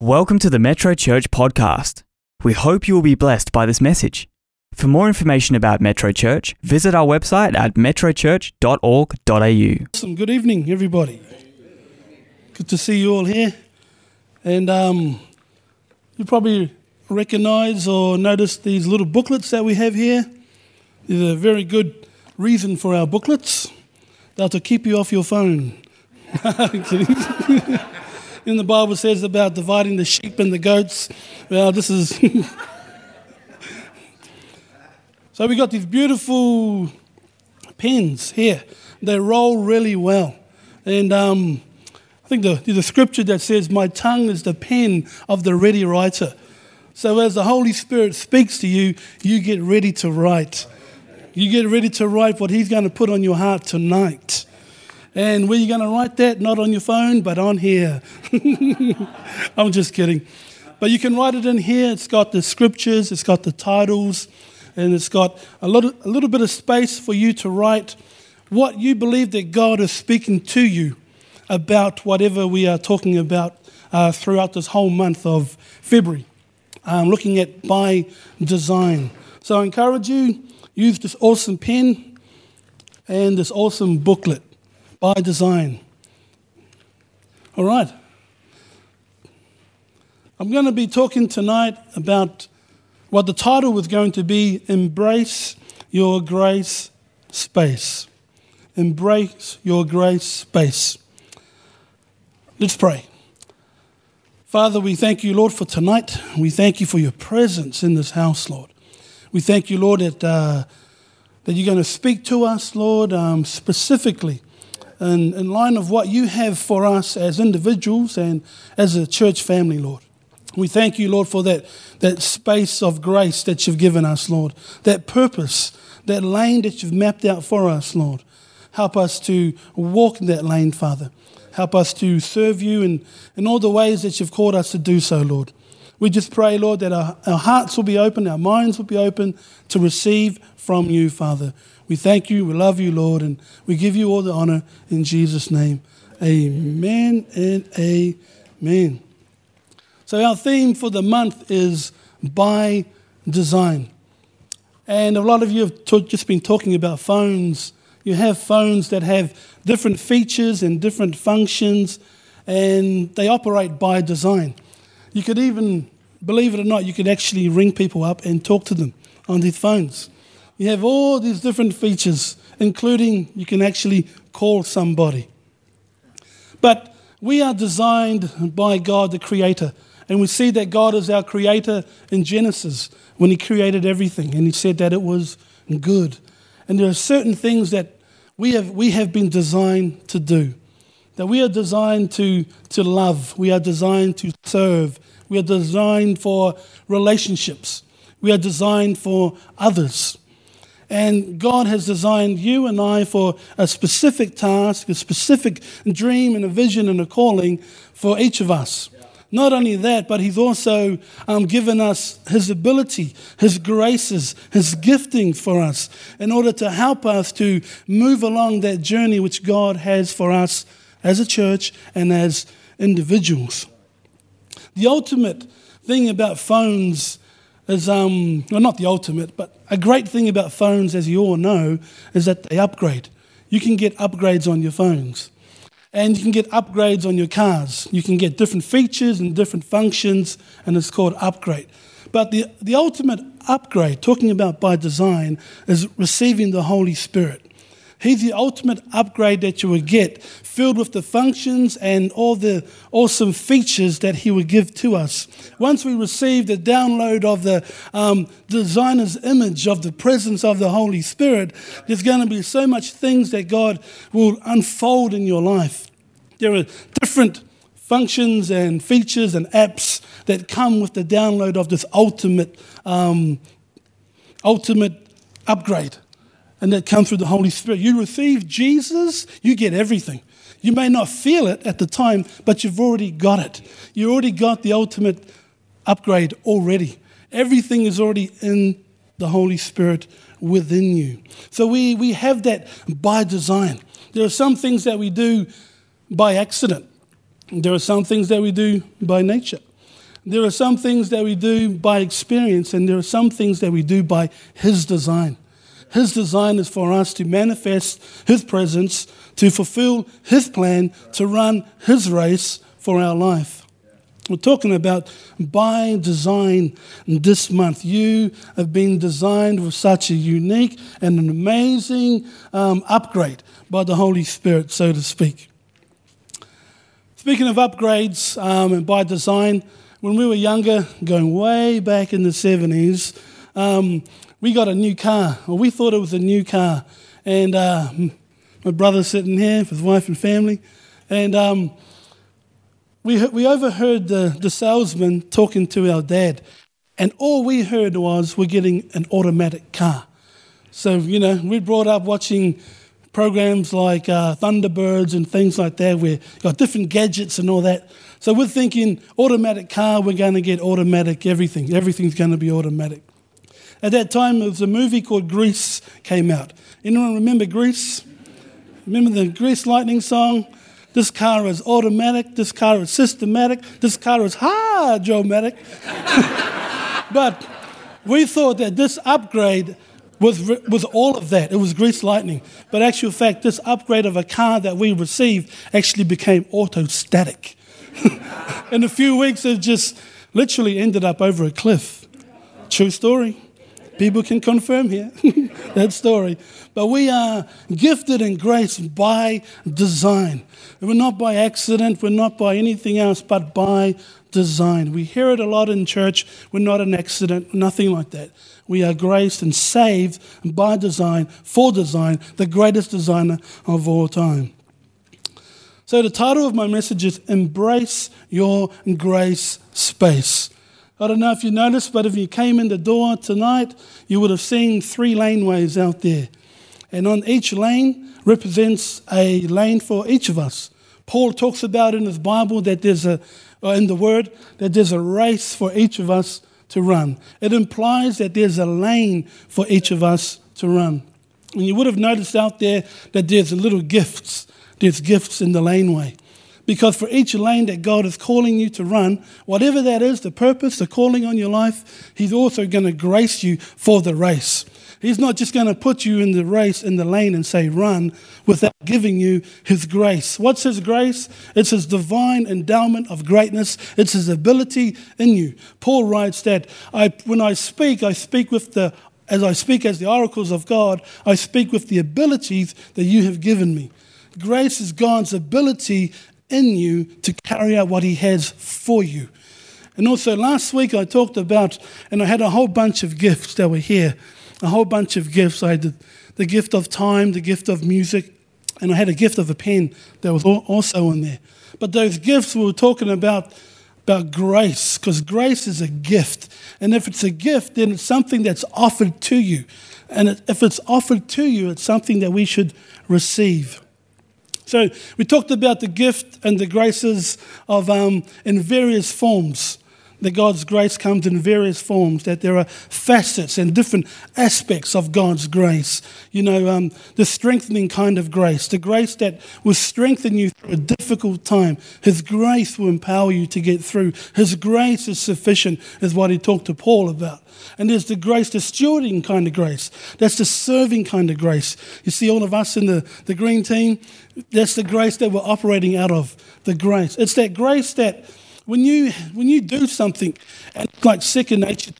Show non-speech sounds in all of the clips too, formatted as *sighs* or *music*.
Welcome to the Metro Church podcast. We hope you will be blessed by this message. For more information about Metro Church, visit our website at metrochurch.org.au. Awesome. Good evening, everybody. Good to see you all here. And um, you probably recognize or notice these little booklets that we have here. There's a very good reason for our booklets. They're to keep you off your phone. *laughs* *laughs* in the Bible says about dividing the sheep and the goats. Well, this is. *laughs* so we got these beautiful pens here. They roll really well. And um, I think the, a scripture that says, My tongue is the pen of the ready writer. So as the Holy Spirit speaks to you, you get ready to write. You get ready to write what He's going to put on your heart tonight. And where you going to write that? Not on your phone, but on here. *laughs* I'm just kidding. But you can write it in here. It's got the scriptures, it's got the titles, and it's got a little, a little bit of space for you to write what you believe that God is speaking to you about whatever we are talking about uh, throughout this whole month of February. Um, looking at by design. So I encourage you, use this awesome pen and this awesome booklet by design. All right. I'm going to be talking tonight about what the title was going to be Embrace Your Grace Space. Embrace Your Grace Space. Let's pray. Father, we thank you, Lord, for tonight. We thank you for your presence in this house, Lord. We thank you, Lord, that, uh, that you're going to speak to us, Lord, um, specifically in, in line of what you have for us as individuals and as a church family, Lord. We thank you, Lord, for that, that space of grace that you've given us, Lord, that purpose, that lane that you've mapped out for us, Lord. Help us to walk in that lane, Father. Help us to serve you in, in all the ways that you've called us to do so, Lord. We just pray, Lord, that our, our hearts will be open, our minds will be open to receive from you, Father. We thank you, we love you, Lord, and we give you all the honor in Jesus' name. Amen and amen. So, our theme for the month is by design. And a lot of you have just been talking about phones. You have phones that have different features and different functions, and they operate by design. You could even, believe it or not, you could actually ring people up and talk to them on these phones. You have all these different features, including you can actually call somebody. But we are designed by God, the Creator. And we see that God is our Creator in Genesis when He created everything. And He said that it was good. And there are certain things that we have, we have been designed to do. That we are designed to, to love. We are designed to serve. We are designed for relationships. We are designed for others. And God has designed you and I for a specific task, a specific dream, and a vision and a calling for each of us. Not only that, but He's also um, given us His ability, His graces, His gifting for us in order to help us to move along that journey which God has for us as a church and as individuals. The ultimate thing about phones is, um, well, not the ultimate, but a great thing about phones, as you all know, is that they upgrade. You can get upgrades on your phones. And you can get upgrades on your cars. You can get different features and different functions, and it's called upgrade. But the, the ultimate upgrade, talking about by design, is receiving the Holy Spirit. He's the ultimate upgrade that you would get, filled with the functions and all the awesome features that He would give to us. Once we receive the download of the um, designer's image of the presence of the Holy Spirit, there's going to be so much things that God will unfold in your life. There are different functions and features and apps that come with the download of this ultimate, um, ultimate upgrade and that come through the Holy Spirit. You receive Jesus, you get everything. You may not feel it at the time, but you've already got it. You already got the ultimate upgrade already. Everything is already in the Holy Spirit within you. So we, we have that by design. There are some things that we do by accident, there are some things that we do by nature. There are some things that we do by experience, and there are some things that we do by His design. His design is for us to manifest His presence, to fulfill His plan, to run His race for our life. We're talking about by design this month. You have been designed with such a unique and an amazing um, upgrade by the Holy Spirit, so to speak. Speaking of upgrades um, and by design, when we were younger, going way back in the 70s, um, we got a new car, or we thought it was a new car. And uh, my brother's sitting here with his wife and family. And um, we, we overheard the, the salesman talking to our dad, and all we heard was we're getting an automatic car. So, you know, we brought up watching programs like uh, Thunderbirds and things like that, where you've got different gadgets and all that. So we're thinking automatic car, we're going to get automatic everything. Everything's going to be automatic. At that time, there was a movie called Grease came out. Anyone remember Grease? Remember the Grease Lightning song? This car is automatic. This car is systematic. This car is hydromatic. *laughs* but we thought that this upgrade was, was all of that. It was grease lightning. But actual fact, this upgrade of a car that we received actually became autostatic. *laughs* In a few weeks, it just literally ended up over a cliff. True story. People can confirm here *laughs* that story. But we are gifted in grace by design. We're not by accident, we're not by anything else, but by design. We hear it a lot in church. We're not an accident, nothing like that. We are graced and saved by design, for design, the greatest designer of all time. So, the title of my message is Embrace Your Grace Space. I don't know if you noticed, but if you came in the door tonight, you would have seen three laneways out there. And on each lane represents a lane for each of us. Paul talks about in his Bible that there's a, or in the Word, that there's a race for each of us to run. It implies that there's a lane for each of us to run. And you would have noticed out there that there's little gifts. There's gifts in the laneway. Because for each lane that God is calling you to run, whatever that is, the purpose, the calling on your life, He's also going to grace you for the race. He's not just going to put you in the race, in the lane, and say, run, without giving you His grace. What's His grace? It's His divine endowment of greatness, it's His ability in you. Paul writes that I, when I speak, I speak with the as I speak as the oracles of God, I speak with the abilities that you have given me. Grace is God's ability in you to carry out what He has for you. And also, last week I talked about, and I had a whole bunch of gifts that were here, a whole bunch of gifts. I had the, gift of time, the gift of music, and I had a gift of a pen that was also in there. But those gifts we were talking about about grace because grace is a gift. And if it's a gift, then it's something that's offered to you. And if it's offered to you, it's something that we should receive. So we talked about the gift and the graces of um, in various forms that God's grace comes in various forms, that there are facets and different aspects of God's grace. You know, um, the strengthening kind of grace, the grace that will strengthen you through a difficult time. His grace will empower you to get through. His grace is sufficient, is what he talked to Paul about. And there's the grace, the stewarding kind of grace. That's the serving kind of grace. You see, all of us in the, the green team, that's the grace that we're operating out of. The grace. It's that grace that when you, when you do something and it's like second nature,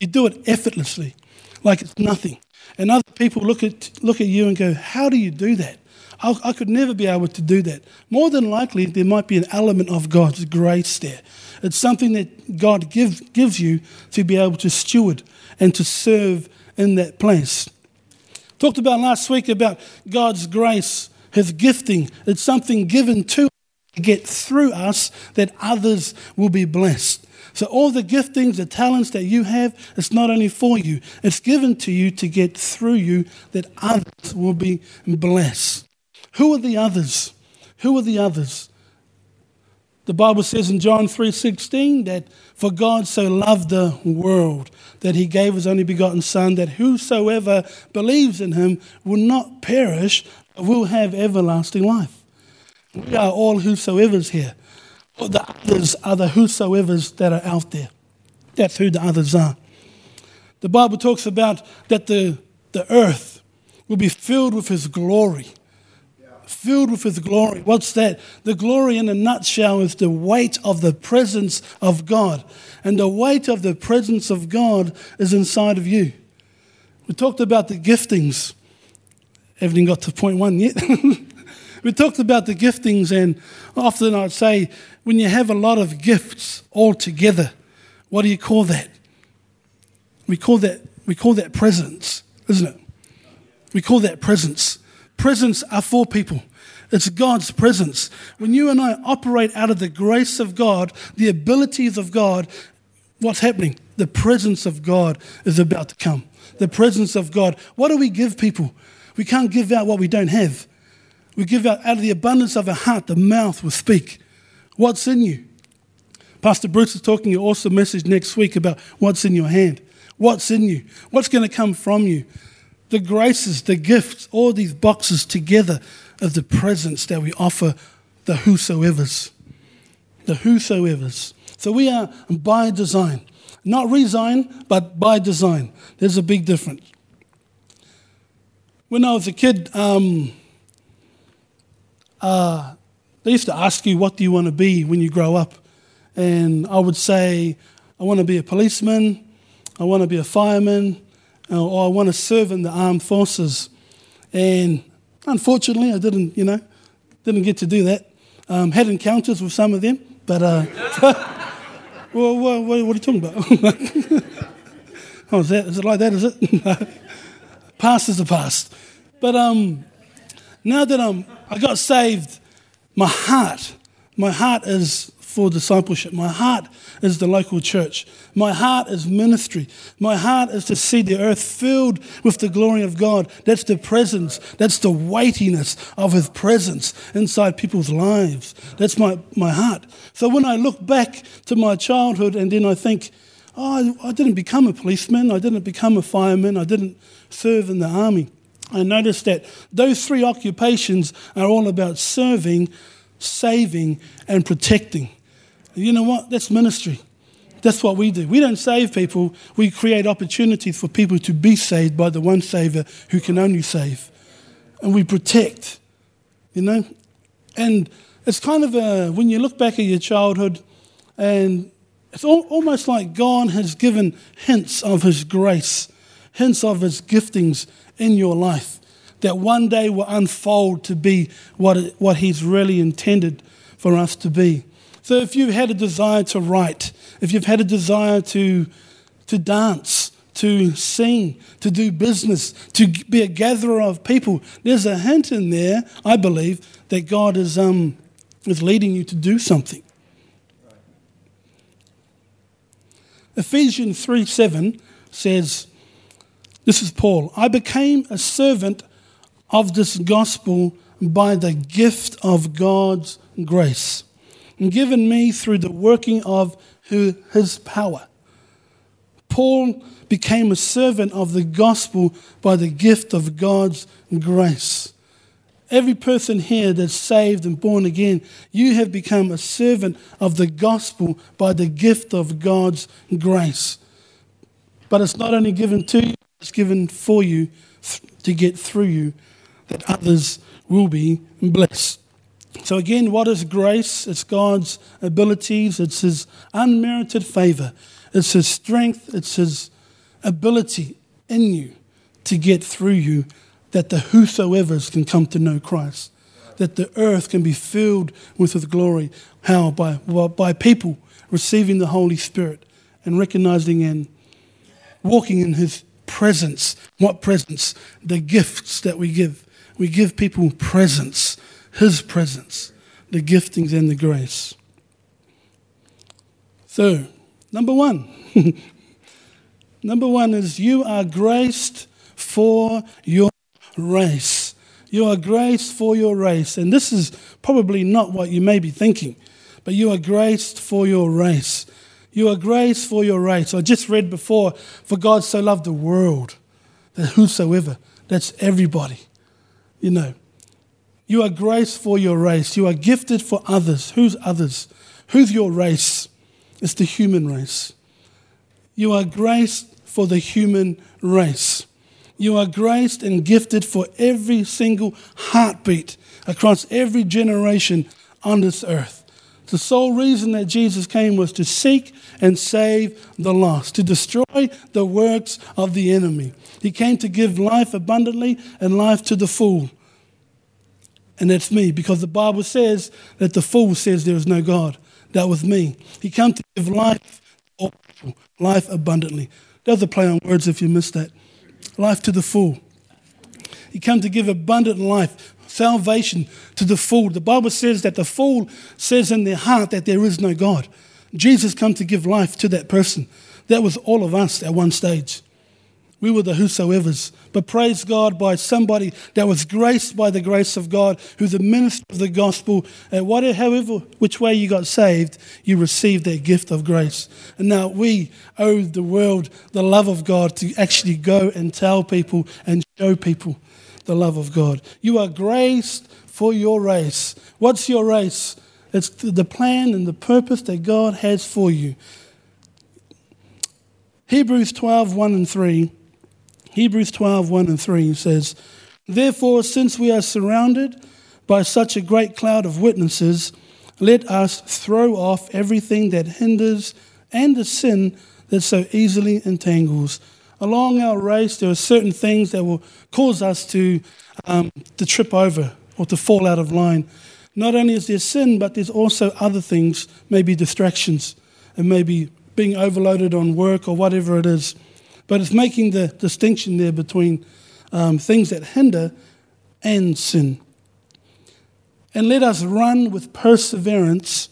you do it effortlessly, like it's nothing. And other people look at, look at you and go, How do you do that? I, I could never be able to do that. More than likely, there might be an element of God's grace there. It's something that God give, gives you to be able to steward and to serve in that place. Talked about last week about God's grace, His gifting. It's something given to get through us that others will be blessed. So, all the giftings, the talents that you have, it's not only for you, it's given to you to get through you that others will be blessed. Who are the others? Who are the others? The Bible says in John 3:16 that for God so loved the world that he gave his only begotten son that whosoever believes in him will not perish but will have everlasting life. We are all whosoever's here. The others are the whosoever's that are out there. That's who the others are. The Bible talks about that the, the earth will be filled with His glory. Filled with His glory. What's that? The glory, in a nutshell, is the weight of the presence of God. And the weight of the presence of God is inside of you. We talked about the giftings. Haven't got to point one yet. *laughs* we talked about the giftings, and often I'd say when you have a lot of gifts all together, what do you call that? We call that, we call that presence, isn't it? We call that presence. Presence are for people. It's God's presence. When you and I operate out of the grace of God, the abilities of God, what's happening? The presence of God is about to come. The presence of God. What do we give people? We can't give out what we don't have. We give out out of the abundance of our heart, the mouth will speak. What's in you? Pastor Bruce is talking an awesome message next week about what's in your hand. What's in you? What's going to come from you? The graces, the gifts, all these boxes together of the presence that we offer the whosoever's. The whosoever's. So we are by design. Not resign, but by design. There's a big difference. When I was a kid, um, uh, they used to ask you, What do you want to be when you grow up? And I would say, I want to be a policeman, I want to be a fireman, or I want to serve in the armed forces. And unfortunately, I didn't, you know, didn't get to do that. Um, had encounters with some of them, but, uh, *laughs* well, what, what, are you talking about? *laughs* oh, is, that, is it like that, is it? *laughs* past is the past. But um, now that I'm, I got saved, my heart, my heart is for discipleship. My heart is the local church. My heart is ministry. My heart is to see the earth filled with the glory of God. That's the presence. That's the weightiness of His presence inside people's lives. That's my, my heart. So when I look back to my childhood and then I think, oh, I didn't become a policeman, I didn't become a fireman, I didn't serve in the army. I noticed that those three occupations are all about serving, saving, and protecting. You know what? That's ministry. That's what we do. We don't save people, we create opportunities for people to be saved by the one Savior who can only save. And we protect, you know? And it's kind of a, when you look back at your childhood, and it's almost like God has given hints of His grace, hints of His giftings in your life that one day will unfold to be what, what He's really intended for us to be. So if you've had a desire to write, if you've had a desire to, to dance, to sing, to do business, to be a gatherer of people, there's a hint in there, I believe, that God is, um, is leading you to do something. Ephesians 3 7 says, This is Paul, I became a servant of this gospel by the gift of God's grace given me through the working of his power. Paul became a servant of the gospel by the gift of God's grace. Every person here that's saved and born again, you have become a servant of the gospel by the gift of God's grace. But it's not only given to you, it's given for you to get through you that others will be blessed. So, again, what is grace? It's God's abilities, it's His unmerited favor, it's His strength, it's His ability in you to get through you that the whosoever's can come to know Christ, that the earth can be filled with His glory. How? By, by people receiving the Holy Spirit and recognizing and walking in His presence. What presence? The gifts that we give. We give people presence his presence, the giftings and the grace. So, number one. *laughs* number one is you are graced for your race. You are graced for your race. And this is probably not what you may be thinking, but you are graced for your race. You are grace for your race. I just read before, for God so loved the world that whosoever, that's everybody, you know, you are grace for your race. You are gifted for others. Who's others? Who's your race? It's the human race. You are graced for the human race. You are graced and gifted for every single heartbeat across every generation on this earth. The sole reason that Jesus came was to seek and save the lost, to destroy the works of the enemy. He came to give life abundantly and life to the full. And that's me, because the Bible says that the fool says there is no God. That was me. He came to give life, life abundantly. There's a play on words if you missed that. Life to the full. He came to give abundant life, salvation to the fool. The Bible says that the fool says in their heart that there is no God. Jesus come to give life to that person. That was all of us at one stage. We were the whosoever's. But praise God by somebody that was graced by the grace of God, who's a minister of the gospel. And whatever, however, which way you got saved, you received that gift of grace. And now we owe the world the love of God to actually go and tell people and show people the love of God. You are graced for your race. What's your race? It's the plan and the purpose that God has for you. Hebrews 12, 1 and 3 Hebrews 12, 1 and 3 says, Therefore, since we are surrounded by such a great cloud of witnesses, let us throw off everything that hinders and the sin that so easily entangles. Along our race, there are certain things that will cause us to, um, to trip over or to fall out of line. Not only is there sin, but there's also other things, maybe distractions, and maybe being overloaded on work or whatever it is. But it's making the distinction there between um, things that hinder and sin. And let us run with perseverance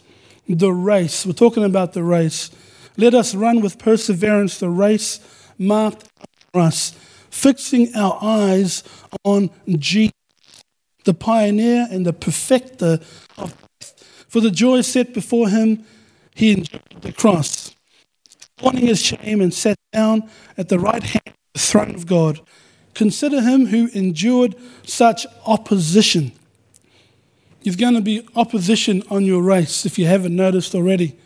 the race. We're talking about the race. Let us run with perseverance the race marked for us, fixing our eyes on Jesus, the pioneer and the perfecter of faith. For the joy set before him, he endured the cross, scorning his shame, and sat down at the right hand of the throne of God. Consider him who endured such opposition. There's going to be opposition on your race if you haven't noticed already.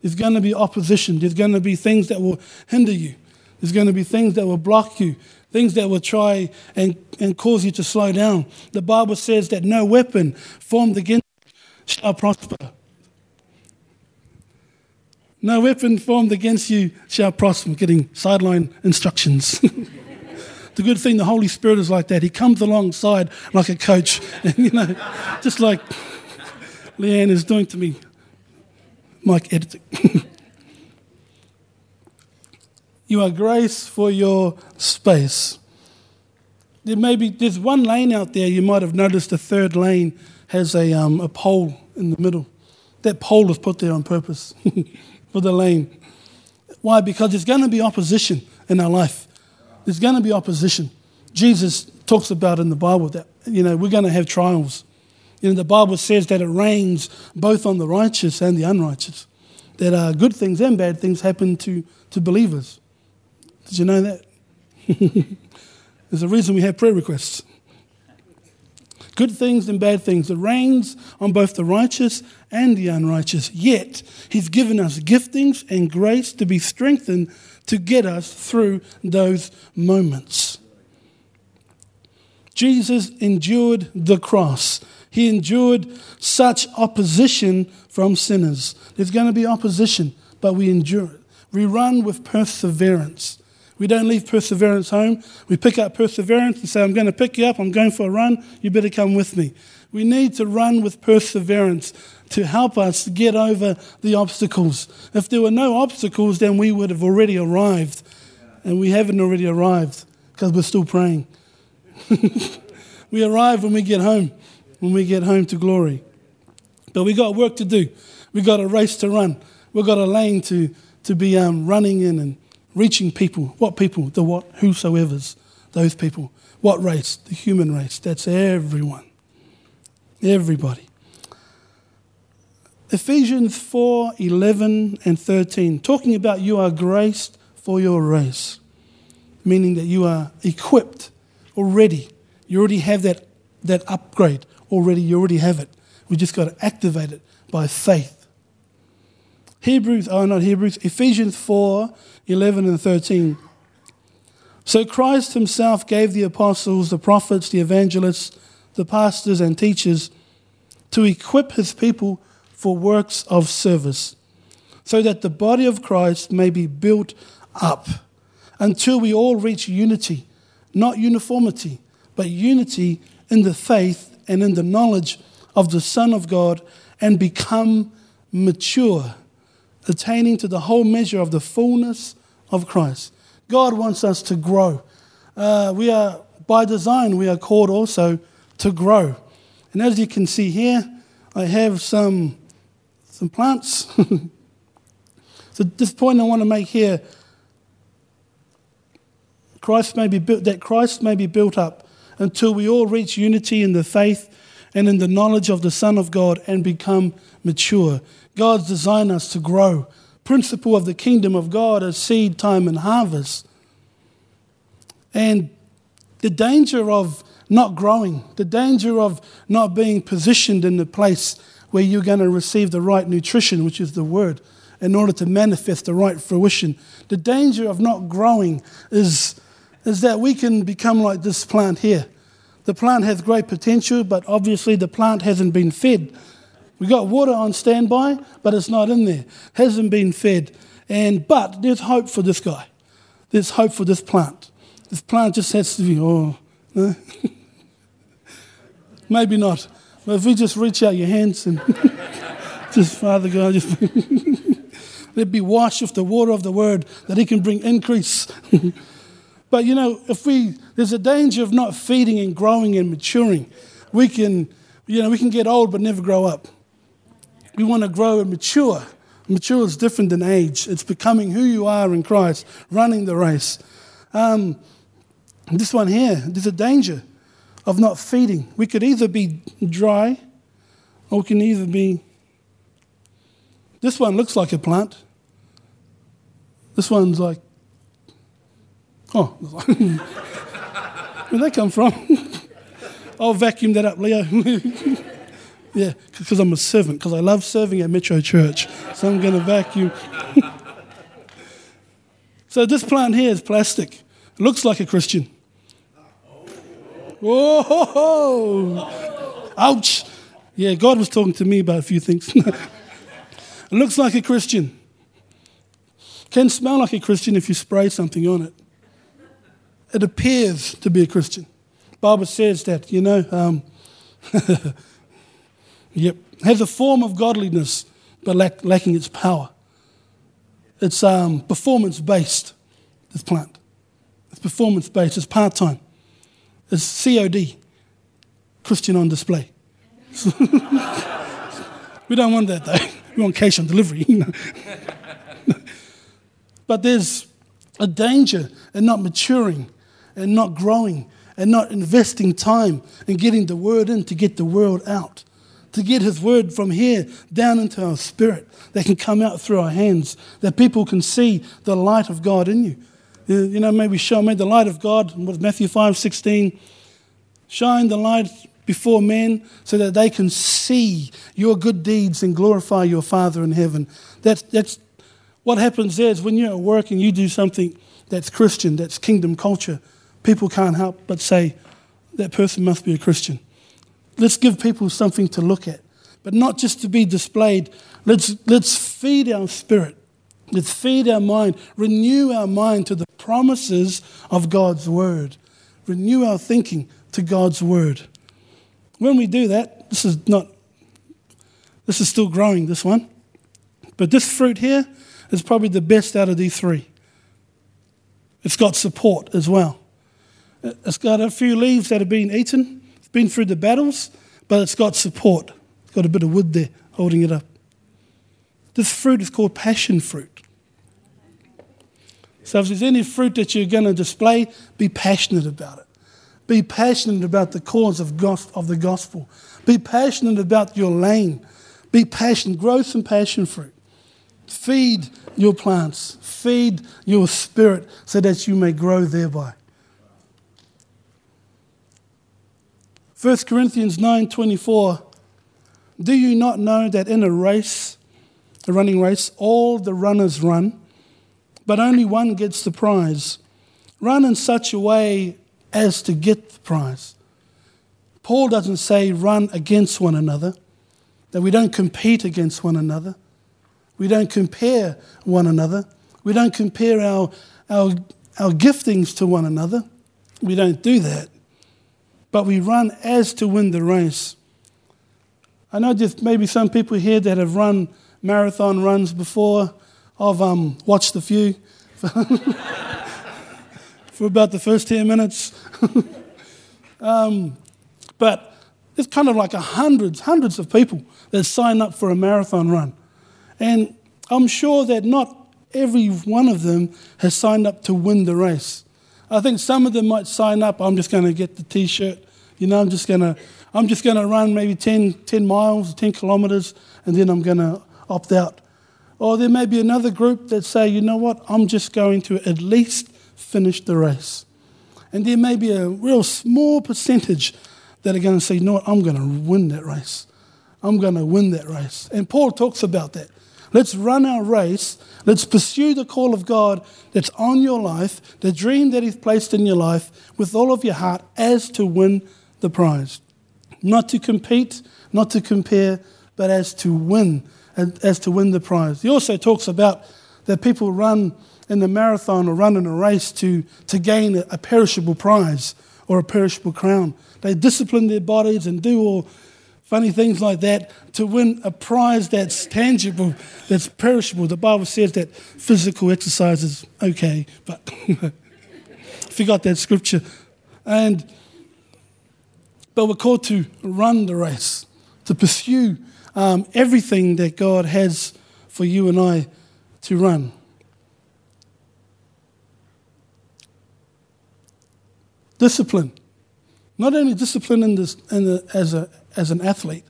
There's going to be opposition. There's going to be things that will hinder you. There's going to be things that will block you, things that will try and, and cause you to slow down. The Bible says that no weapon formed against you shall prosper. No weapon formed against you shall prosper. Getting sideline instructions. *laughs* the good thing, the Holy Spirit is like that. He comes alongside like a coach, *laughs* and you know, just like Leanne is doing to me. Mike editing. *laughs* you are grace for your space. There may be there's one lane out there. You might have noticed the third lane has a um, a pole in the middle. That pole was put there on purpose. *laughs* for the lane. Why? Because there's going to be opposition in our life. There's going to be opposition. Jesus talks about in the Bible that, you know, we're going to have trials. You know, the Bible says that it rains both on the righteous and the unrighteous. That uh, good things and bad things happen to, to believers. Did you know that? *laughs* There's a reason we have prayer requests good things and bad things. It rains on both the righteous and the unrighteous. Yet, He's given us giftings and grace to be strengthened to get us through those moments. Jesus endured the cross. He endured such opposition from sinners. There's going to be opposition, but we endure it. We run with perseverance. We don't leave perseverance home. We pick up perseverance and say, I'm going to pick you up. I'm going for a run. You better come with me. We need to run with perseverance to help us get over the obstacles. If there were no obstacles, then we would have already arrived. And we haven't already arrived because we're still praying. *laughs* we arrive when we get home, when we get home to glory. But we got work to do. We got a race to run. We've got a lane to, to be um, running in and reaching people. What people? The what? Whosoever's. Those people. What race? The human race. That's everyone. Everybody. Ephesians 4 11 and 13, talking about you are graced for your race, meaning that you are equipped already. You already have that, that upgrade already. You already have it. We just got to activate it by faith. Hebrews, oh, not Hebrews, Ephesians 4 11 and 13. So Christ himself gave the apostles, the prophets, the evangelists, the pastors, and teachers to equip his people for works of service, so that the body of Christ may be built up until we all reach unity, not uniformity, but unity in the faith and in the knowledge of the Son of God and become mature, attaining to the whole measure of the fullness of Christ. God wants us to grow. Uh, we are, by design, we are called also to grow. And as you can see here, I have some, some plants. *laughs* so this point I want to make here, Christ may be built, that Christ may be built up until we all reach unity in the faith and in the knowledge of the Son of God and become mature. God's designed us to grow. Principle of the kingdom of God is seed time and harvest. And the danger of not growing, the danger of not being positioned in the place where you're going to receive the right nutrition, which is the word, in order to manifest the right fruition. The danger of not growing is, is that we can become like this plant here. The plant has great potential, but obviously the plant hasn't been fed. We got water on standby, but it's not in there. Hasn't been fed. And but there's hope for this guy. There's hope for this plant. This plant just has to be, oh, no? *laughs* maybe not. But if we just reach out your hands and *laughs* just, Father God, just *laughs* let be washed with the water of the word that He can bring increase. but you know, if we, there's a danger of not feeding and growing and maturing. We can, you know, we can get old but never grow up. We want to grow and mature. Mature is different than age. It's becoming who you are in Christ, running the race. Um, this one here, there's a danger of not feeding. We could either be dry or we can either be. This one looks like a plant. This one's like. Oh, *laughs* where'd that come from? *laughs* I'll vacuum that up, Leo. *laughs* yeah, because I'm a servant, because I love serving at Metro Church. So I'm going to vacuum. *laughs* so this plant here is plastic. It looks like a Christian. Oh, ouch. Yeah, God was talking to me about a few things. *laughs* it looks like a Christian. Can smell like a Christian if you spray something on it. It appears to be a Christian. Bible says that, you know, um, *laughs* yep, has a form of godliness, but lack, lacking its power. It's um, performance based, this plant. It's performance based, it's part time. It's COD, Christian on display. *laughs* we don't want that though. *laughs* We want cash on delivery. *laughs* You know? but there's a danger in not maturing and not growing and not investing time in getting the word in to get the world out. To get his word from here down into our spirit that can come out through our hands, that people can see the light of God in you. You know, maybe show, may the light of God, what Matthew 5 16, shine the light before men so that they can see your good deeds and glorify your Father in heaven. That's, that's what happens there is when you're at work and you do something that's Christian, that's kingdom culture, people can't help but say, that person must be a Christian. Let's give people something to look at, but not just to be displayed. Let's, let's feed our spirit. Let's feed our mind, renew our mind to the promises of God's word, renew our thinking to God's word. When we do that, this is not, this is still growing, this one, but this fruit here is probably the best out of these three. It's got support as well. It's got a few leaves that have been eaten, been through the battles, but it's got support. It's got a bit of wood there holding it up. This fruit is called passion fruit. So if there's any fruit that you're going to display, be passionate about it. Be passionate about the cause of, of the gospel. Be passionate about your lane. Be passionate. Grow some passion fruit. Feed your plants. Feed your spirit so that you may grow thereby. 1 Corinthians 9:24 Do you not know that in a race a running race, all the runners run, but only one gets the prize. Run in such a way as to get the prize. Paul doesn't say run against one another, that we don't compete against one another. We don't compare one another. We don't compare our, our, our giftings to one another. We don't do that. But we run as to win the race. I know just maybe some people here that have run marathon runs before. I've um, watched a few *laughs* for about the first 10 minutes. *laughs* um, but it's kind of like hundreds, hundreds of people that sign up for a marathon run. And I'm sure that not every one of them has signed up to win the race. I think some of them might sign up, I'm just going to get the t shirt, you know, I'm just going to. I'm just going to run maybe 10, 10 miles, 10 kilometres, and then I'm going to opt out. Or there may be another group that say, you know what, I'm just going to at least finish the race. And there may be a real small percentage that are going to say, you know what, I'm going to win that race. I'm going to win that race. And Paul talks about that. Let's run our race. Let's pursue the call of God that's on your life, the dream that He's placed in your life with all of your heart as to win the prize. Not to compete, not to compare, but as to win, as to win the prize. He also talks about that people run in the marathon or run in a race to, to gain a, perishable prize or a perishable crown. They discipline their bodies and do all funny things like that to win a prize that's tangible, that's perishable. The Bible says that physical exercise is okay, but *laughs* forgot that scripture. And but we're called to run the race, to pursue um, everything that God has for you and I to run. Discipline. Not only discipline in this, in the, as a as an athlete,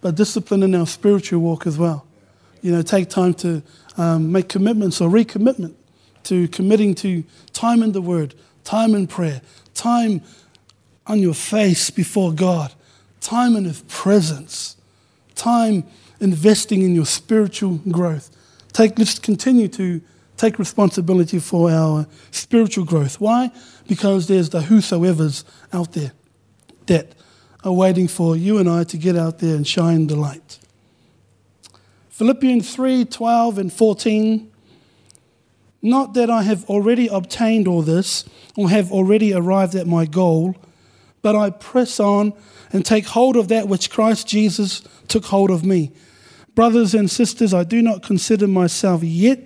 but discipline in our spiritual walk as well. You know, take time to um, make commitments or recommitment to committing to time in the Word, time in prayer, time on your face before God, time in His presence, time investing in your spiritual growth. Take, let's continue to take responsibility for our spiritual growth. Why? Because there's the whosoever's out there that are waiting for you and I to get out there and shine the light. Philippians 3 12 and 14. Not that I have already obtained all this or have already arrived at my goal, but I press on and take hold of that which Christ Jesus took hold of me. Brothers and sisters, I do not consider myself yet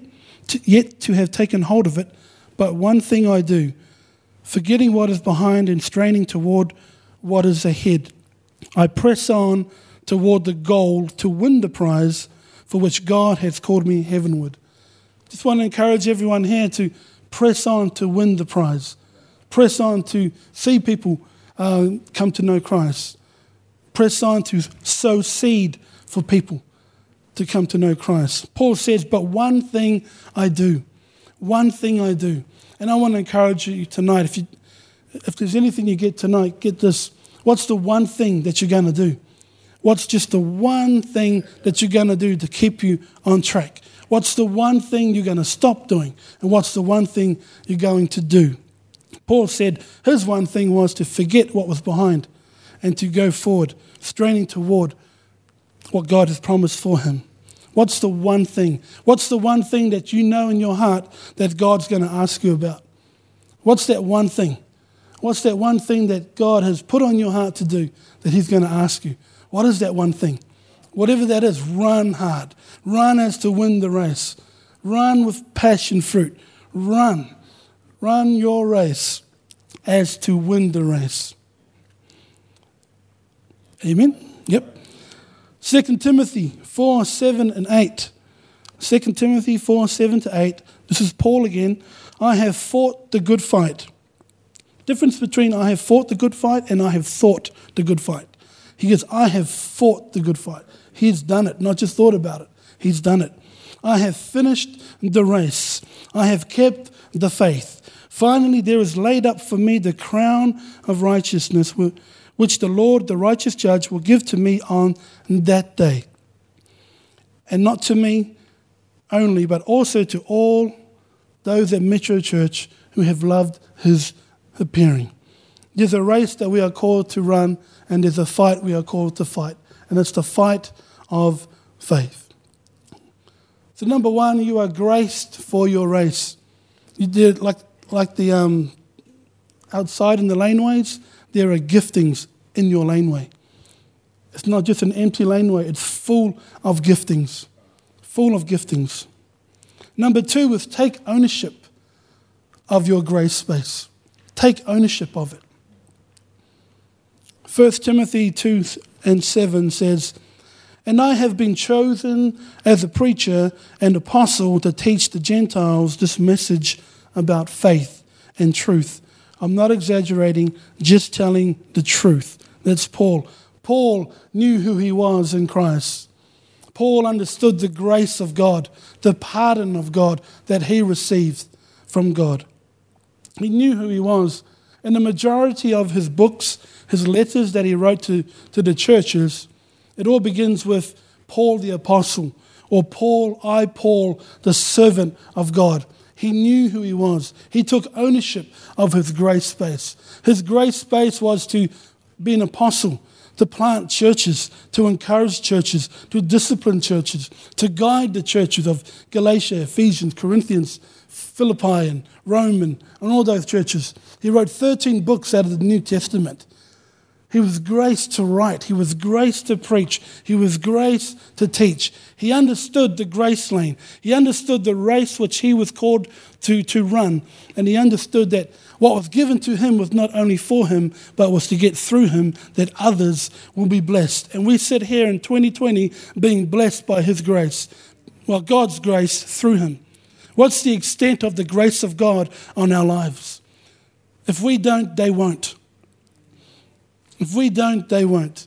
to, yet to have taken hold of it, but one thing I do, forgetting what is behind and straining toward what is ahead. I press on toward the goal to win the prize for which God has called me heavenward. Just want to encourage everyone here to press on to win the prize. Press on to see people uh, come to know Christ. Press on to sow seed for people to come to know Christ. Paul says, But one thing I do. One thing I do. And I want to encourage you tonight, if you if there's anything you get tonight, get this. What's the one thing that you're going to do? What's just the one thing that you're going to do to keep you on track? What's the one thing you're going to stop doing? And what's the one thing you're going to do? Paul said his one thing was to forget what was behind and to go forward, straining toward what God has promised for him. What's the one thing? What's the one thing that you know in your heart that God's going to ask you about? What's that one thing? What's that one thing that God has put on your heart to do that He's going to ask you? What is that one thing? Whatever that is, run hard. Run as to win the race. Run with passion fruit. Run. Run your race as to win the race. Amen? Yep. 2 Timothy 4 7 and 8. 2 Timothy 4 7 to 8. This is Paul again. I have fought the good fight. Difference between I have fought the good fight and I have thought the good fight. He goes, I have fought the good fight. He's done it, not just thought about it. He's done it. I have finished the race. I have kept the faith. Finally, there is laid up for me the crown of righteousness, which the Lord, the righteous judge, will give to me on that day. And not to me, only, but also to all those at Metro Church who have loved his appearing. There's a race that we are called to run, and there's a fight we are called to fight, and it's the fight of faith. So, number one, you are graced for your race. You did like, like the um, outside in the laneways, there are giftings in your laneway. It's not just an empty laneway, it's full of giftings. Full of giftings. Number two is take ownership of your grace space. Take ownership of it. 1 Timothy 2 and 7 says, And I have been chosen as a preacher and apostle to teach the Gentiles this message about faith and truth. I'm not exaggerating, just telling the truth. That's Paul. Paul knew who he was in Christ. Paul understood the grace of God, the pardon of God that he received from God. He knew who he was. And the majority of his books, his letters that he wrote to, to the churches, it all begins with Paul the Apostle, or Paul, I, Paul, the servant of God. He knew who he was. He took ownership of his grace space. His grace space was to be an apostle, to plant churches, to encourage churches, to discipline churches, to guide the churches of Galatia, Ephesians, Corinthians, Philippi, and Rome, and, and all those churches. He wrote 13 books out of the New Testament. He was graced to write. He was graced to preach. He was graced to teach. He understood the grace lane. He understood the race which he was called to, to run. And he understood that what was given to him was not only for him, but was to get through him that others will be blessed. And we sit here in 2020 being blessed by his grace. Well, God's grace through him. What's the extent of the grace of God on our lives? If we don't, they won't. If we don't, they won't.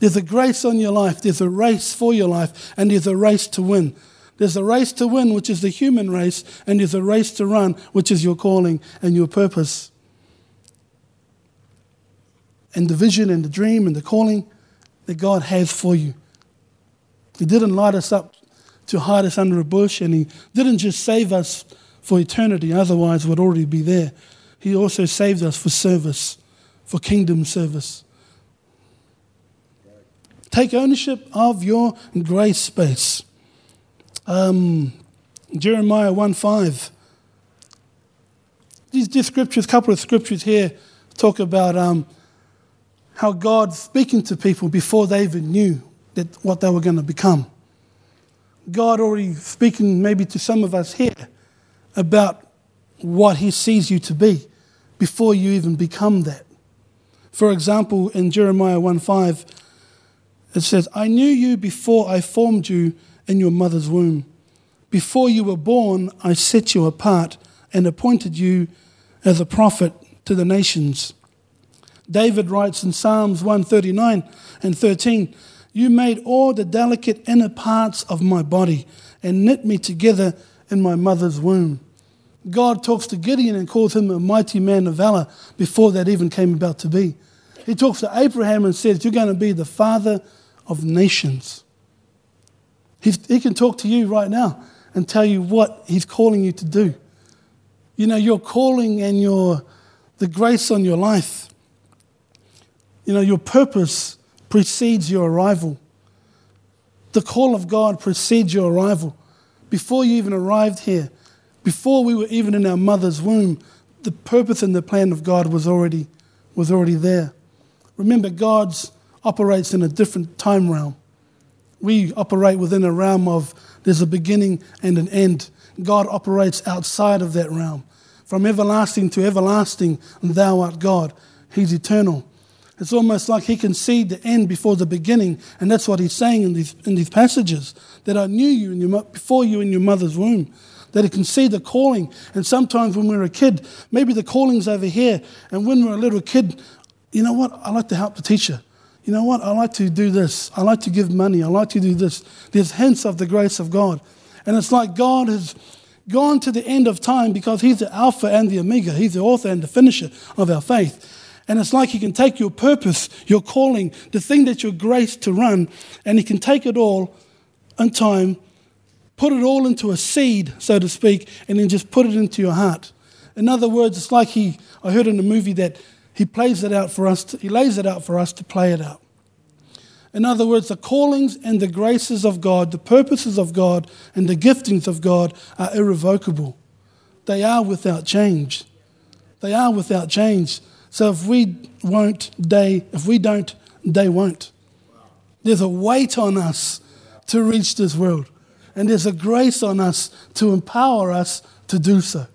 There's a grace on your life, there's a race for your life, and there's a race to win. There's a race to win, which is the human race, and there's a race to run, which is your calling and your purpose. And the vision and the dream and the calling that God has for you. He didn't light us up to hide us under a bush, and He didn't just save us for eternity, otherwise, we'd already be there. He also saved us for service, for kingdom service. Take ownership of your grace space. Um, Jeremiah 1 5. These, these scriptures, a couple of scriptures here, talk about um, how God speaking to people before they even knew that what they were going to become. God already speaking maybe to some of us here about what He sees you to be before you even become that. For example, in Jeremiah 1 5, it says, I knew you before I formed you in your mother's womb. Before you were born, I set you apart and appointed you as a prophet to the nations. David writes in Psalms 139 and 13, You made all the delicate inner parts of my body and knit me together in my mother's womb. God talks to Gideon and calls him a mighty man of valor before that even came about to be. He talks to Abraham and says, You're going to be the father of nations. He's, he can talk to you right now and tell you what he's calling you to do. You know, your calling and your, the grace on your life, you know, your purpose precedes your arrival. The call of God precedes your arrival. Before you even arrived here, before we were even in our mother's womb, the purpose and the plan of God was already, was already there. Remember, God's operates in a different time realm. We operate within a realm of there's a beginning and an end. God operates outside of that realm. From everlasting to everlasting, thou art God. He's eternal. It's almost like he can see the end before the beginning, and that's what he's saying in these, in these passages that I knew you in your, before you in your mother's womb. That he can see the calling. And sometimes when we're a kid, maybe the calling's over here, and when we're a little kid, you know what? I like to help the teacher you know what? I like to do this. I like to give money. I like to do this. There's hints of the grace of God. And it's like God has gone to the end of time because He's the Alpha and the Omega. He's the author and the finisher of our faith. And it's like He can take your purpose, your calling, the thing that you're graced to run, and He can take it all in time put it all into a seed, so to speak, and then just put it into your heart. In other words, it's like he, I heard in a movie that he plays it out for us, to, he lays it out for us to play it out. In other words, the callings and the graces of God, the purposes of God, and the giftings of God are irrevocable. They are without change. They are without change. So if we won't, they, if we don't, they won't. There's a weight on us to reach this world. And there's a grace on us to empower us to do so.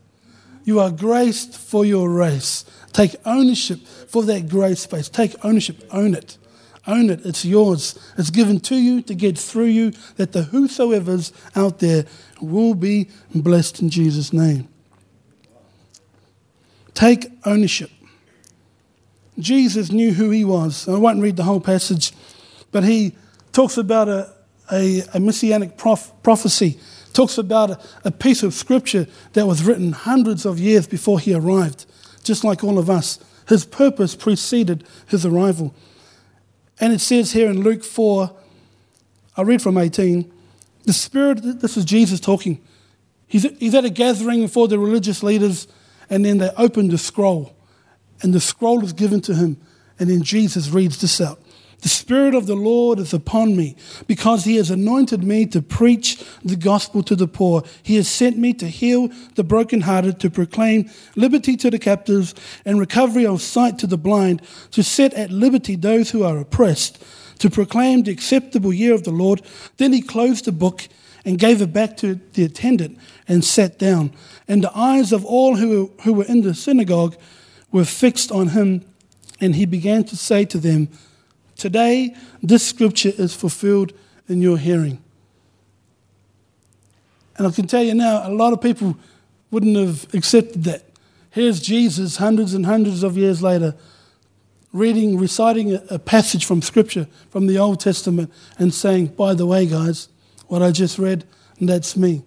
You are graced for your race. Take ownership for that grace space. Take ownership, own it. Own it. It's yours. It's given to you to get through you that the whosoever's out there will be blessed in Jesus' name. Take ownership. Jesus knew who he was. I won't read the whole passage, but he talks about a, a, a messianic prof, prophecy, talks about a, a piece of scripture that was written hundreds of years before he arrived, just like all of us. His purpose preceded his arrival. And it says here in Luke 4, I'll read from 18. The Spirit, this is Jesus talking. He's, at a gathering for the religious leaders, and then they open the scroll and the scroll is given to him. And then Jesus reads this out. The Spirit of the Lord is upon me because He has anointed me to preach the gospel to the poor. He has sent me to heal the brokenhearted, to proclaim liberty to the captives and recovery of sight to the blind, to set at liberty those who are oppressed, to proclaim the acceptable year of the Lord. Then He closed the book and gave it back to the attendant and sat down. And the eyes of all who, who were in the synagogue were fixed on him, and he began to say to them, Today this scripture is fulfilled in your hearing. And I can tell you now, a lot of people wouldn't have accepted that. Here's Jesus, hundreds and hundreds of years later, reading, reciting a, passage from Scripture, from the Old Testament, and saying, By the way, guys, what I just read, that's me.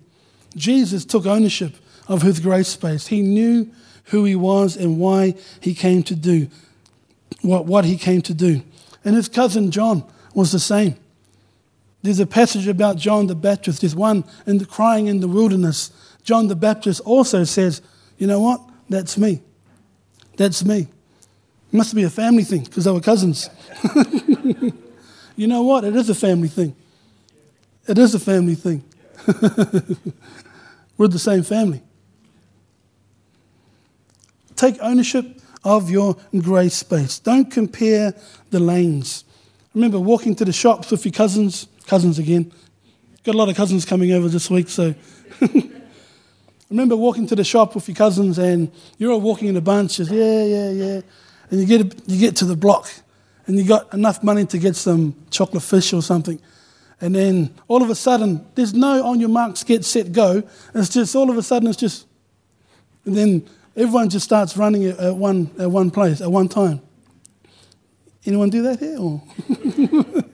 Jesus took ownership of his grace space. He knew who he was and why he came to do what, what he came to do. And his cousin John was the same. There's a passage about John the Baptist. There's one in the crying in the wilderness. John the Baptist also says, You know what? That's me. That's me. It must be a family thing because they were cousins. *laughs* you know what? It is a family thing. It is a family thing. *laughs* We're the same family. Take ownership of your grace space. Don't compare the lanes. Remember walking to the shops with your cousins, cousins again. Got a lot of cousins coming over this week, so. *laughs* remember walking to the shop with your cousins and you're all walking in a bunch, just, yeah, yeah, yeah. And you get, you get to the block and you got enough money to get some chocolate fish or something. And then all of a sudden, there's no on your marks, get set, go. It's just all of a sudden, it's just, and then Everyone just starts running at one, at one place, at one time. Anyone do that here? Or? *laughs*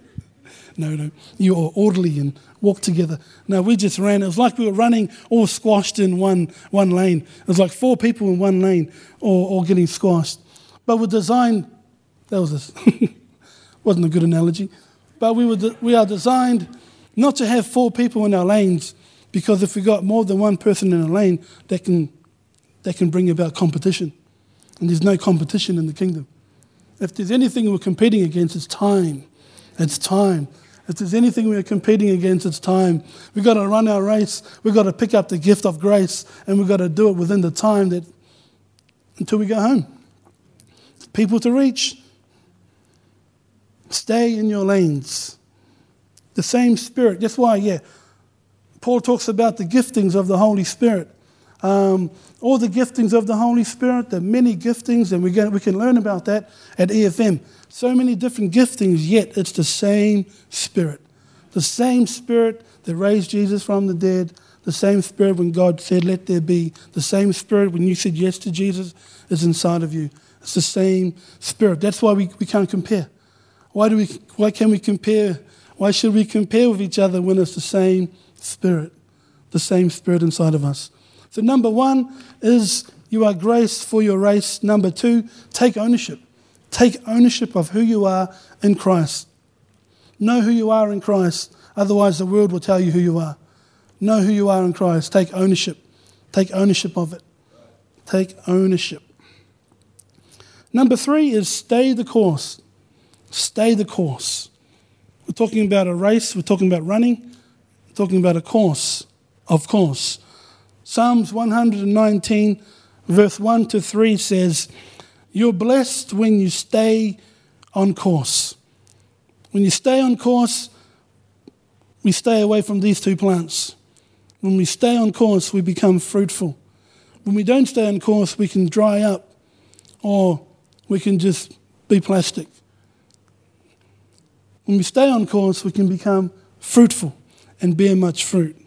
no, no. You are orderly and walk together. No, we just ran. It was like we were running all squashed in one, one lane. It was like four people in one lane all, all getting squashed. But we're designed, that was this. *laughs* wasn't a good analogy. But we, were de- we are designed not to have four people in our lanes because if we got more than one person in a lane, that can that can bring about competition. And there's no competition in the kingdom. If there's anything we're competing against, it's time. It's time. If there's anything we're competing against, it's time. We've got to run our race. We've got to pick up the gift of grace, and we've got to do it within the time that until we go home. People to reach. Stay in your lanes. The same Spirit. That's why, yeah, Paul talks about the giftings of the Holy Spirit um, all the giftings of the Holy Spirit, the many giftings, and we, get, we can learn about that at EFM. So many different giftings, yet it's the same Spirit. The same Spirit that raised Jesus from the dead, the same Spirit when God said, Let there be, the same Spirit when you said yes to Jesus is inside of you. It's the same Spirit. That's why we, we can't compare. Why, do we, why can we compare? Why should we compare with each other when it's the same Spirit? The same Spirit inside of us. So, number one is you are graced for your race. Number two, take ownership. Take ownership of who you are in Christ. Know who you are in Christ, otherwise, the world will tell you who you are. Know who you are in Christ. Take ownership. Take ownership of it. Take ownership. Number three is stay the course. Stay the course. We're talking about a race, we're talking about running, we're talking about a course, of course. Psalms 119, verse 1 to 3 says, You're blessed when you stay on course. When you stay on course, we stay away from these two plants. When we stay on course, we become fruitful. When we don't stay on course, we can dry up or we can just be plastic. When we stay on course, we can become fruitful and bear much fruit.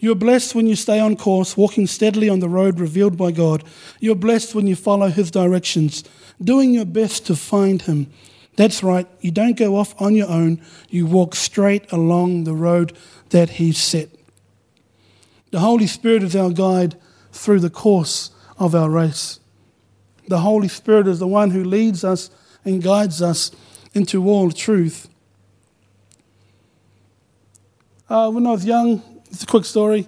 You're blessed when you stay on course, walking steadily on the road revealed by God. You're blessed when you follow His directions, doing your best to find Him. That's right, you don't go off on your own, you walk straight along the road that He's set. The Holy Spirit is our guide through the course of our race. The Holy Spirit is the one who leads us and guides us into all truth. Uh, when I was young, it's a quick story.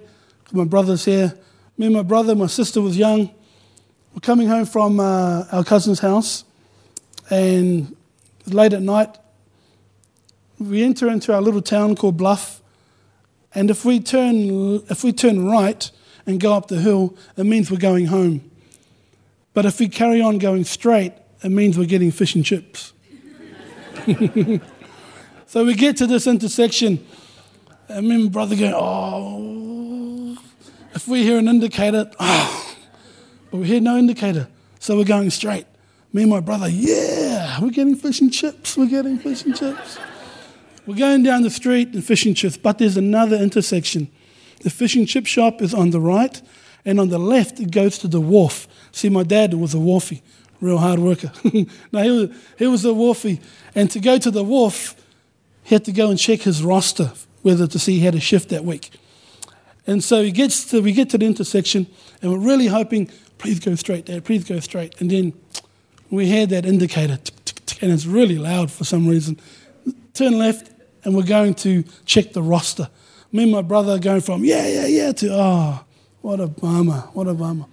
My brother's here. Me and my brother, my sister was young. We're coming home from uh, our cousin's house, and late at night. We enter into our little town called Bluff, and if we turn if we turn right and go up the hill, it means we're going home. But if we carry on going straight, it means we're getting fish and chips. *laughs* so we get to this intersection and my brother going, oh, if we hear an indicator, oh, *sighs* but we hear no indicator. So we're going straight. Me and my brother, yeah, we're getting fish and chips. We're getting fish and chips. We're going down the street and fish and chips, but there's another intersection. The fish and chip shop is on the right, and on the left it goes to the wharf. See, my dad was a wharfie, real hard worker. *laughs* no, he was, he was a wharfie, and to go to the wharf, he had to go and check his roster whether to see he had a shift that week. And so he gets to, we get to the intersection, and we're really hoping, please go straight, Dad, please go straight. And then we hear that indicator, and it's really loud for some reason. Turn left, and we're going to check the roster. Me and my brother are going from, yeah, yeah, yeah, to, oh, what a bummer, what a bummer.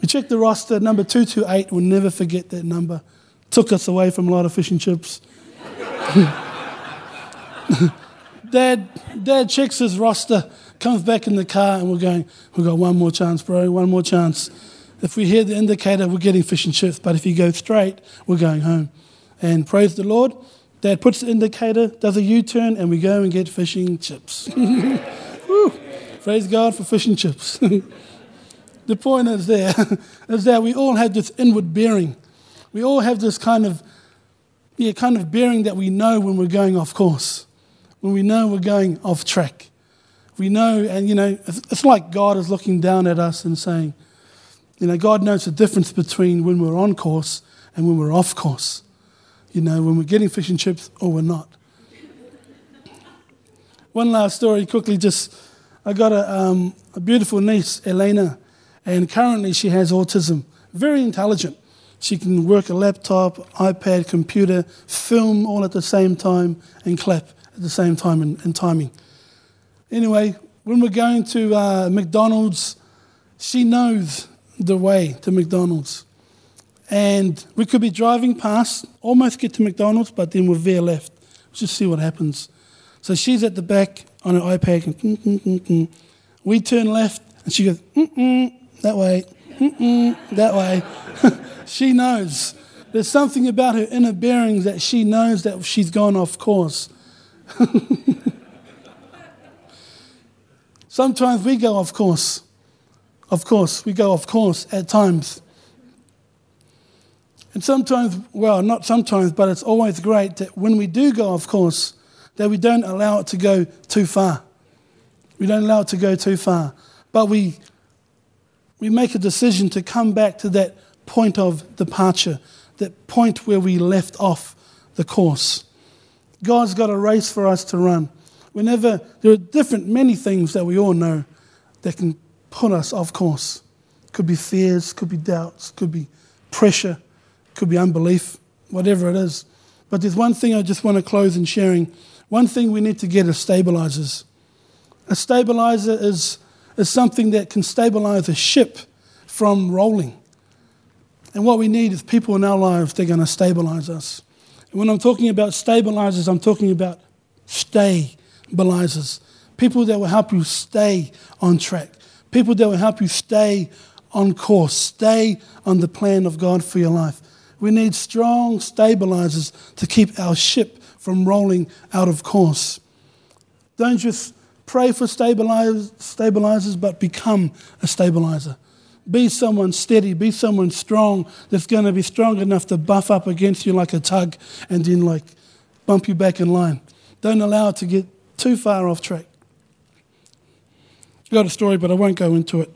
We checked the roster, number 228, we'll never forget that number. Took us away from a lot of fish and chips. *laughs* Dad, Dad checks his roster, comes back in the car, and we're going, we've got one more chance, bro, one more chance. If we hear the indicator, we're getting fish and chips, but if you go straight, we're going home. And praise the Lord, Dad puts the indicator, does a U turn, and we go and get fishing chips. *laughs* praise God for fish and chips. *laughs* the point is there *laughs* is that we all have this inward bearing. We all have this kind of, yeah, kind of bearing that we know when we're going off course when we know we're going off track. We know, and you know, it's like God is looking down at us and saying, you know, God knows the difference between when we're on course and when we're off course. You know, when we're getting fish and chips or we're not. *laughs* One last story, quickly, just I got a, um, a beautiful niece, Elena, and currently she has autism. Very intelligent. She can work a laptop, iPad, computer, film all at the same time, and clap at the same time and, timing. Anyway, when we're going to uh, McDonald's, she knows the way to McDonald's. And we could be driving past, almost get to McDonald's, but then we're veer left. Let's Just see what happens. So she's at the back on her iPad. And, mm, mm, mm, we turn left, and she goes, that way, that way. *laughs* she knows. There's something about her inner bearings that she knows that she's gone off course. *laughs* Sometimes we go off course. Of course, we go off course at times. And sometimes, well, not sometimes, but it's always great that when we do go off course, that we don't allow it to go too far. We don't allow it to go too far. But we, we make a decision to come back to that point of departure, that point where we left off the course. God's got a race for us to run. Whenever there are different, many things that we all know that can put us off course. Could be fears, could be doubts, could be pressure, could be unbelief, whatever it is. But there's one thing I just want to close in sharing. One thing we need to get is stabilizers. A stabilizer is, is something that can stabilize a ship from rolling. And what we need is people in our lives that are going to stabilize us. When I'm talking about stabilizers, I'm talking about stabilizers. People that will help you stay on track. People that will help you stay on course, stay on the plan of God for your life. We need strong stabilizers to keep our ship from rolling out of course. Don't just pray for stabilizers, but become a stabilizer. Be someone steady, be someone strong that's going to be strong enough to buff up against you like a tug and then like bump you back in line. Don't allow it to get too far off track. Got a story, but I won't go into it.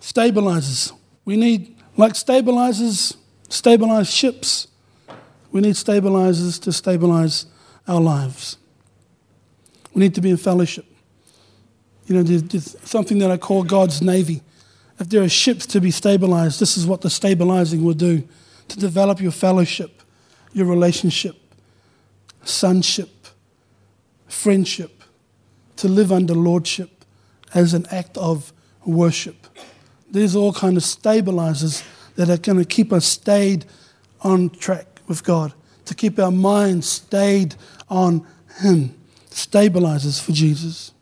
Stabilizers. We need, like stabilizers, stabilize ships. We need stabilizers to stabilize our lives. We need to be in fellowship. You know, there's, there's something that I call God's Navy. If there are ships to be stabilized, this is what the stabilizing will do to develop your fellowship, your relationship, sonship, friendship, to live under lordship as an act of worship. These are all kind of stabilizers that are going to keep us stayed on track with God, to keep our minds stayed on Him. Stabilizers for Jesus.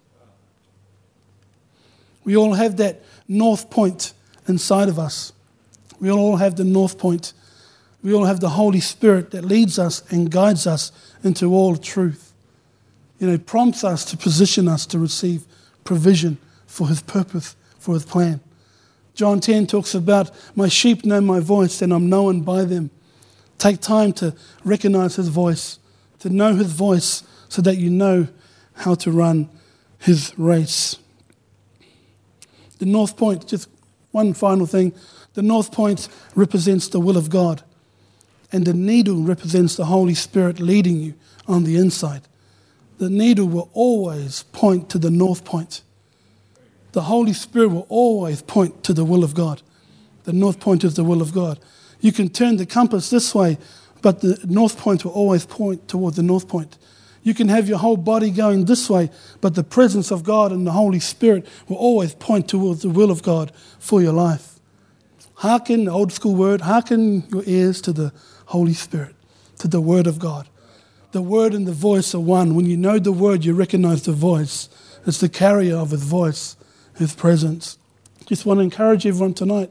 We all have that north point inside of us. We all have the north point. We all have the Holy Spirit that leads us and guides us into all truth. You know, prompts us to position us to receive provision for His purpose, for His plan. John 10 talks about, My sheep know my voice, and I'm known by them. Take time to recognize His voice, to know His voice, so that you know how to run His race. The North Point, just one final thing. The North Point represents the will of God, and the needle represents the Holy Spirit leading you on the inside. The needle will always point to the North Point. The Holy Spirit will always point to the will of God. The North Point is the will of God. You can turn the compass this way, but the North Point will always point toward the North Point. You can have your whole body going this way, but the presence of God and the Holy Spirit will always point towards the will of God for your life. Hearken, old school word, hearken your ears to the Holy Spirit, to the Word of God. The Word and the voice are one. When you know the Word, you recognize the voice. It's the carrier of His voice, His presence. Just want to encourage everyone tonight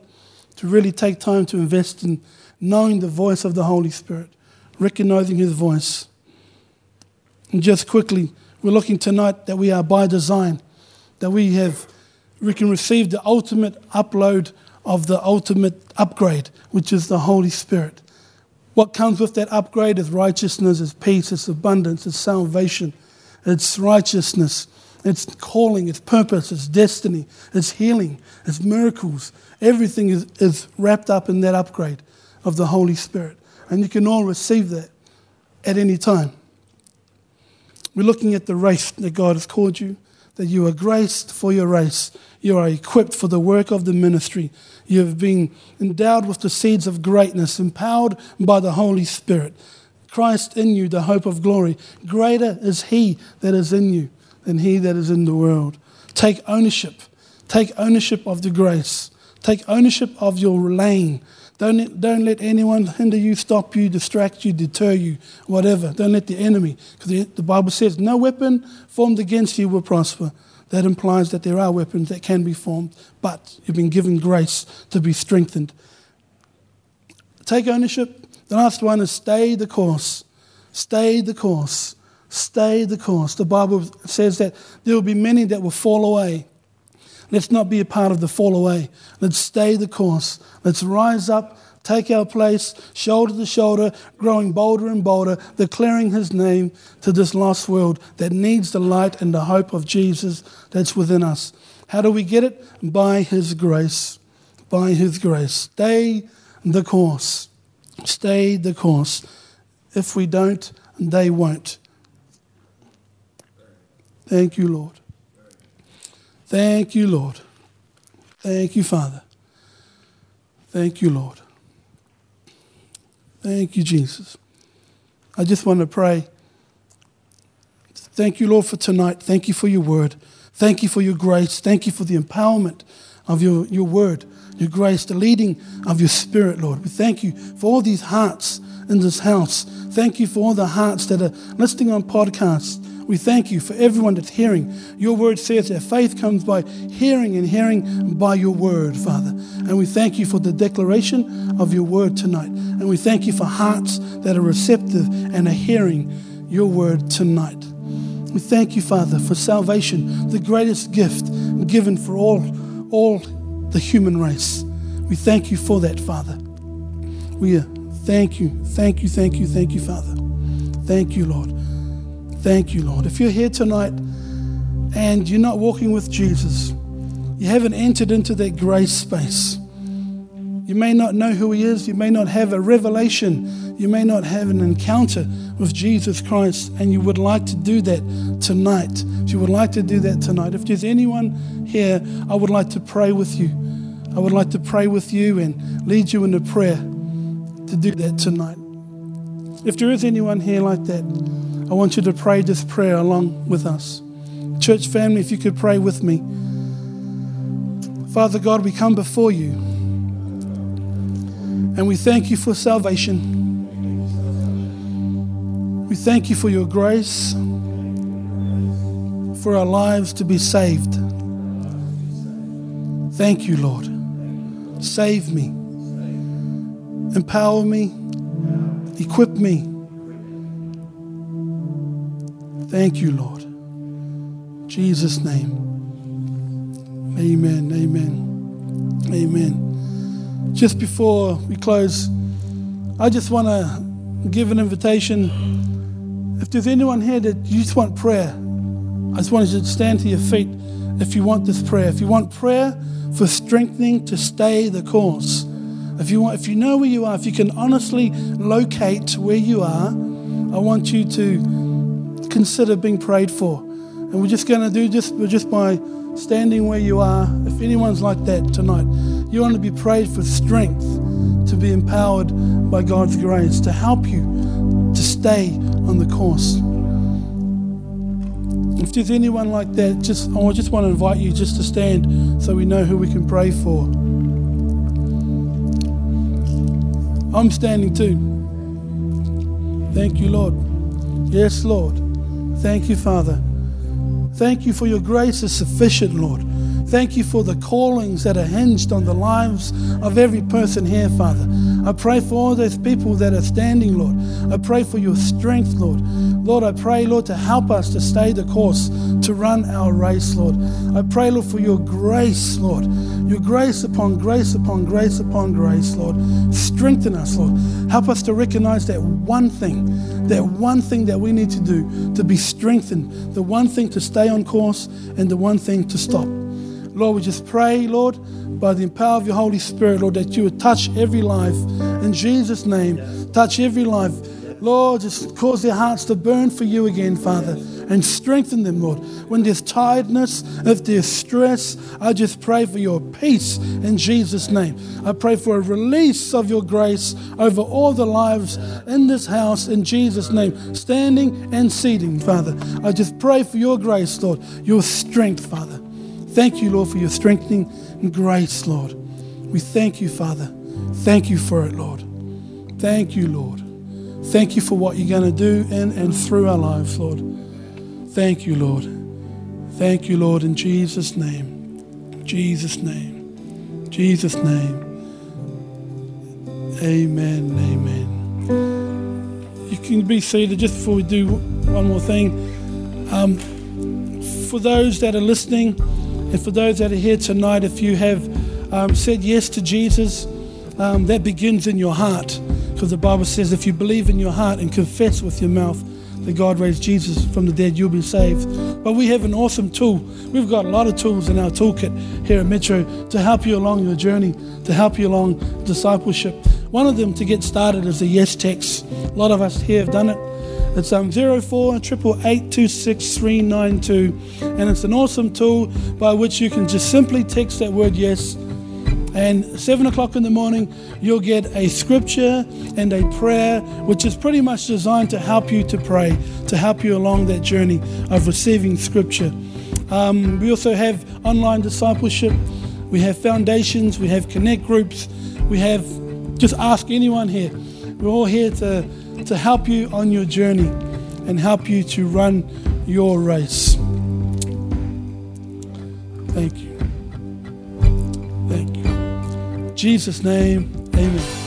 to really take time to invest in knowing the voice of the Holy Spirit, recognizing His voice and just quickly, we're looking tonight that we are by design, that we have we can receive the ultimate upload of the ultimate upgrade, which is the Holy Spirit. What comes with that upgrade is righteousness, is peace, it's abundance, it's salvation, it's righteousness, it's calling, it's purpose, it's destiny, it's healing, it's miracles. Everything is, is wrapped up in that upgrade of the Holy Spirit. And you can all receive that at any time. We're looking at the race that God has called you, that you are graced for your race. You are equipped for the work of the ministry. You have been endowed with the seeds of greatness, empowered by the Holy Spirit. Christ in you, the hope of glory. Greater is He that is in you than He that is in the world. Take ownership. Take ownership of the grace. Take ownership of your lane. Don't, don't let anyone hinder you, stop you, distract you, deter you, whatever. Don't let the enemy, because the, the Bible says, no weapon formed against you will prosper. That implies that there are weapons that can be formed, but you've been given grace to be strengthened. Take ownership. The last one is stay the course. Stay the course. Stay the course. The Bible says that there will be many that will fall away. Let's not be a part of the fall away. Let's stay the course. Let's rise up, take our place, shoulder to shoulder, growing bolder and bolder, declaring His name to this lost world that needs the light and the hope of Jesus that's within us. How do we get it? By His grace. By His grace. Stay the course. Stay the course. If we don't, they won't. Thank you, Lord. Thank you, Lord. Thank you, Father. Thank you, Lord. Thank you, Jesus. I just want to pray Thank you, Lord, for tonight. Thank you for your word. Thank you for your grace. Thank you for the empowerment of your, your word, your grace, the leading of your spirit, Lord. We thank you for all these hearts in this house. Thank you for all the hearts that are listening on podcasts. We thank you for everyone that's hearing. Your word says that faith comes by hearing and hearing by your word, Father. And we thank you for the declaration of your word tonight. And we thank you for hearts that are receptive and are hearing your word tonight. We thank you, Father, for salvation, the greatest gift given for all, all the human race. We thank you for that, Father. We uh, thank you, thank you, thank you, thank you, Father. Thank you, Lord. Thank you, Lord. If you're here tonight and you're not walking with Jesus, you haven't entered into that grace space. You may not know who He is. You may not have a revelation. You may not have an encounter with Jesus Christ, and you would like to do that tonight. If you would like to do that tonight, if there's anyone here, I would like to pray with you. I would like to pray with you and lead you in a prayer to do that tonight. If there is anyone here like that, I want you to pray this prayer along with us. Church family, if you could pray with me. Father God, we come before you and we thank you for salvation. We thank you for your grace, for our lives to be saved. Thank you, Lord. Save me, empower me, equip me. Thank you, Lord. In Jesus' name. Amen. Amen. Amen. Just before we close, I just want to give an invitation. If there's anyone here that you just want prayer, I just want you to stand to your feet if you want this prayer. If you want prayer for strengthening to stay the course. If you want, if you know where you are, if you can honestly locate where you are, I want you to consider being prayed for. And we're just going to do just just by standing where you are. If anyone's like that tonight, you want to be prayed for strength to be empowered by God's grace to help you to stay on the course. If there's anyone like that, just I just want to invite you just to stand so we know who we can pray for. I'm standing too. Thank you, Lord. Yes, Lord. Thank you, Father. Thank you for your grace is sufficient, Lord. Thank you for the callings that are hinged on the lives of every person here, Father. I pray for all those people that are standing, Lord. I pray for your strength, Lord. Lord, I pray, Lord, to help us to stay the course, to run our race, Lord. I pray, Lord, for your grace, Lord. Your grace upon grace upon grace upon grace, Lord. Strengthen us, Lord. Help us to recognize that one thing, that one thing that we need to do to be strengthened, the one thing to stay on course, and the one thing to stop. Lord, we just pray, Lord, by the power of your Holy Spirit, Lord, that you would touch every life. In Jesus' name, touch every life. Lord, just cause their hearts to burn for you again, Father, and strengthen them, Lord. When there's tiredness, if there's stress, I just pray for your peace in Jesus' name. I pray for a release of your grace over all the lives in this house in Jesus' name, standing and seating, Father. I just pray for your grace, Lord, your strength, Father. Thank you, Lord, for your strengthening and grace, Lord. We thank you, Father. Thank you for it, Lord. Thank you, Lord. Thank you for what you're going to do in and through our lives, Lord. Thank you, Lord. Thank you, Lord, in Jesus' name. Jesus' name. Jesus' name. Amen. Amen. You can be seated just before we do one more thing. Um, for those that are listening, and for those that are here tonight, if you have um, said yes to Jesus, um, that begins in your heart. Because the Bible says if you believe in your heart and confess with your mouth that God raised Jesus from the dead, you'll be saved. But we have an awesome tool. We've got a lot of tools in our toolkit here at Metro to help you along your journey, to help you along discipleship. One of them to get started is the yes text. A lot of us here have done it. It's um, 04 and it's an awesome tool by which you can just simply text that word yes. And 7 o'clock in the morning, you'll get a scripture and a prayer, which is pretty much designed to help you to pray, to help you along that journey of receiving scripture. Um, we also have online discipleship, we have foundations, we have connect groups, we have just ask anyone here. We're all here to, to help you on your journey and help you to run your race. Thank you. Thank you. In Jesus' name, amen.